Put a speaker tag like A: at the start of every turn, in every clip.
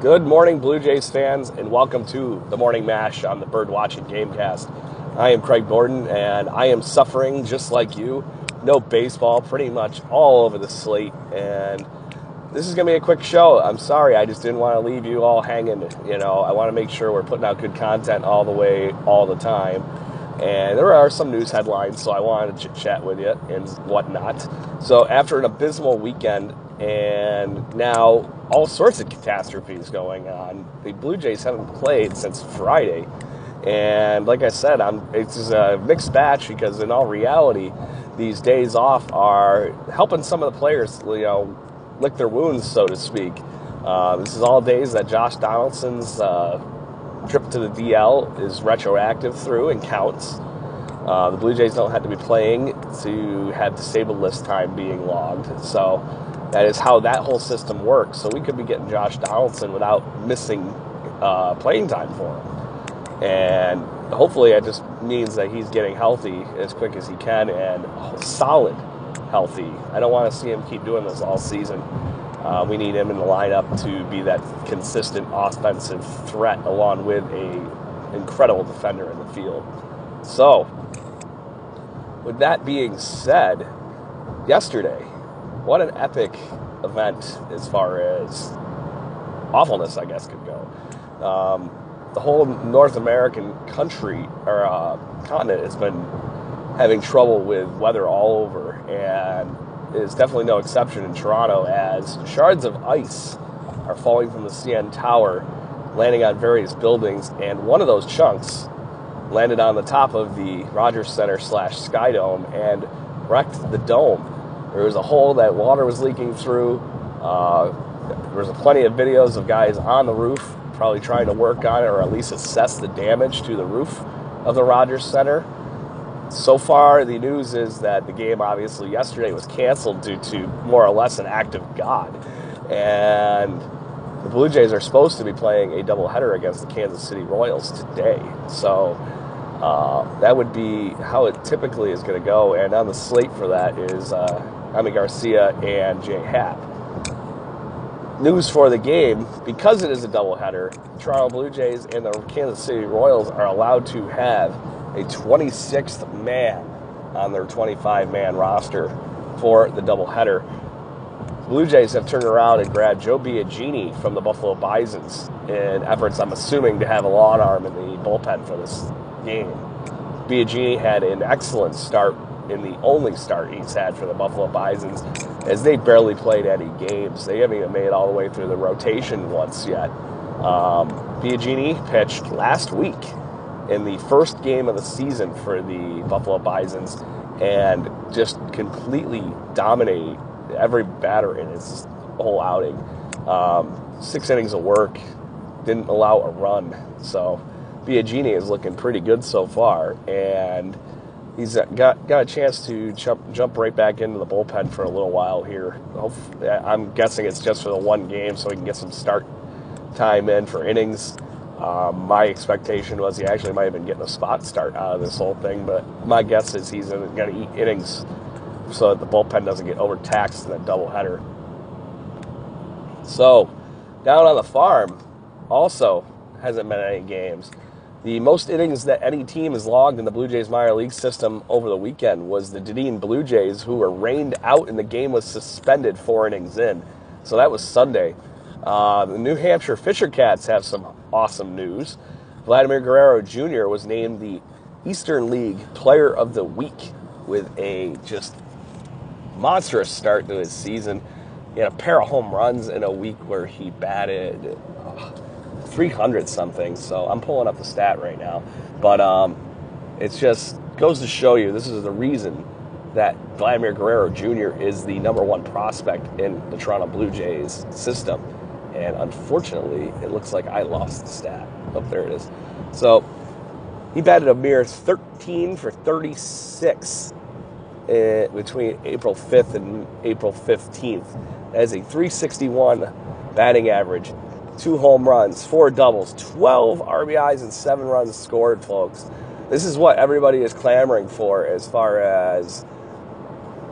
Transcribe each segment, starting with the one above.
A: Good morning, Blue Jays fans, and welcome to the Morning Mash on the Birdwatching Gamecast. I am Craig Gordon, and I am suffering just like you. No baseball, pretty much all over the slate, and this is going to be a quick show. I'm sorry, I just didn't want to leave you all hanging. You know, I want to make sure we're putting out good content all the way, all the time. And there are some news headlines, so I wanted to chat with you and whatnot. So, after an abysmal weekend and now all sorts of catastrophes going on. The Blue Jays haven't played since Friday, and like I said, I'm it's a mixed batch because in all reality, these days off are helping some of the players, you know, lick their wounds, so to speak. Uh, this is all days that Josh Donaldson's uh, trip to the DL is retroactive through and counts. Uh, the Blue Jays don't have to be playing to have disabled list time being logged, so that is how that whole system works. So we could be getting Josh Donaldson without missing uh, playing time for him. And hopefully it just means that he's getting healthy as quick as he can and solid healthy. I don't want to see him keep doing this all season. Uh, we need him in the lineup to be that consistent offensive threat along with a incredible defender in the field. So, with that being said, yesterday what an epic event as far as awfulness, I guess, could go. Um, the whole North American country or uh, continent has been having trouble with weather all over, and is definitely no exception in Toronto as shards of ice are falling from the CN Tower, landing on various buildings, and one of those chunks landed on the top of the Rogers Center slash Sky Dome and wrecked the dome there was a hole that water was leaking through. Uh, there was plenty of videos of guys on the roof, probably trying to work on it or at least assess the damage to the roof of the Rogers Center. So far, the news is that the game, obviously, yesterday was canceled due to more or less an act of God. And the Blue Jays are supposed to be playing a doubleheader against the Kansas City Royals today. So uh, that would be how it typically is going to go. And on the slate for that is uh, Garcia and Jay Happ. News for the game because it is a doubleheader, Toronto Blue Jays and the Kansas City Royals are allowed to have a 26th man on their 25 man roster for the doubleheader. Blue Jays have turned around and grabbed Joe Biagini from the Buffalo Bisons in efforts, I'm assuming, to have a long arm in the bullpen for this game. Biagini had an excellent start in the only start he's had for the Buffalo Bisons, as they barely played any games. They haven't even made all the way through the rotation once yet. Um, Biagini pitched last week in the first game of the season for the Buffalo Bisons and just completely dominated every batter in his whole outing. Um, six innings of work, didn't allow a run. So Biagini is looking pretty good so far. And he's got got a chance to jump jump right back into the bullpen for a little while here. I'm guessing it's just for the one game, so he can get some start time in for innings. Um, my expectation was he actually might have been getting a spot start out of this whole thing, but my guess is he's going to eat innings so that the bullpen doesn't get overtaxed in a doubleheader. So, down on the farm, also hasn't been any games. The most innings that any team has logged in the Blue Jays minor league system over the weekend was the Dunedin Blue Jays, who were rained out and the game was suspended four innings in. So that was Sunday. Uh, the New Hampshire Fisher Cats have some awesome news. Vladimir Guerrero Jr. was named the Eastern League Player of the Week with a just monstrous start to his season. He had a pair of home runs in a week where he batted. Uh, 300 something. So I'm pulling up the stat right now. But um, just goes to show you this is the reason that Vladimir Guerrero Jr. is the number one prospect in the Toronto Blue Jays system. And unfortunately, it looks like I lost the stat. Oh, there it is. So he batted a mere 13 for 36 uh, between April 5th and April 15th. That is a 361 batting average, two home runs, four doubles, 12 RBIs, and seven runs scored, folks. This is what everybody is clamoring for as far as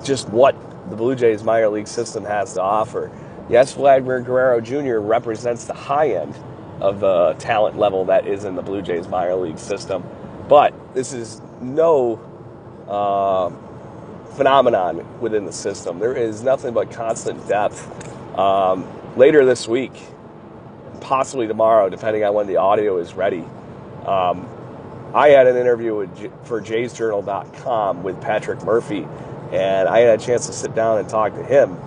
A: just what the Blue Jays minor league system has to offer. Yes, Vladimir Guerrero Jr. represents the high end of the talent level that is in the Blue Jays minor league system, but this is no uh, phenomenon within the system. There is nothing but constant depth. Um, later this week, possibly tomorrow, depending on when the audio is ready. Um, I had an interview with, for JaysJournal.com with Patrick Murphy, and I had a chance to sit down and talk to him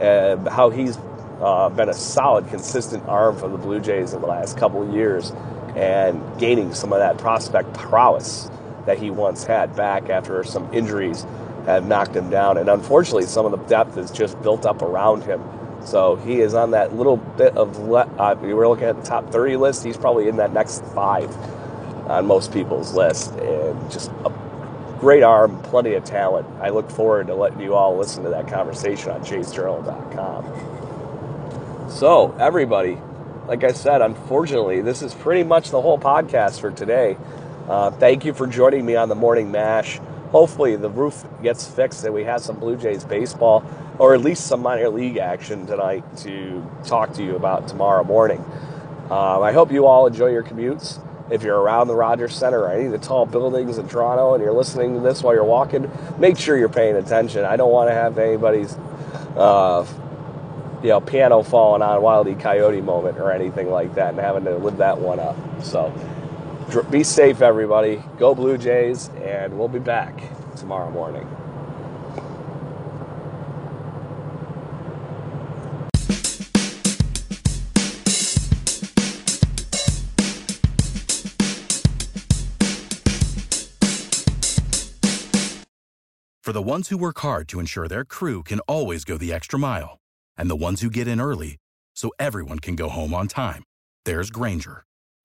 A: uh, how he's uh, been a solid, consistent arm for the Blue Jays in the last couple years and gaining some of that prospect prowess that he once had back after some injuries have knocked him down. And unfortunately, some of the depth is just built up around him. So he is on that little bit of, le- uh, we were looking at the top 30 list, he's probably in that next five on most people's list. And just a great arm, plenty of talent. I look forward to letting you all listen to that conversation on jaysjournal.com. So, everybody, like I said, unfortunately, this is pretty much the whole podcast for today. Uh, thank you for joining me on the Morning Mash hopefully the roof gets fixed and we have some Blue Jays baseball or at least some minor league action tonight to talk to you about tomorrow morning. Um, I hope you all enjoy your commutes. If you're around the Rogers Center or any of the tall buildings in Toronto and you're listening to this while you're walking, make sure you're paying attention. I don't want to have anybody's, uh, you know, piano falling on Wildy Coyote moment or anything like that and having to live that one up. So, be safe, everybody. Go Blue Jays, and we'll be back tomorrow morning.
B: For the ones who work hard to ensure their crew can always go the extra mile, and the ones who get in early so everyone can go home on time, there's Grainger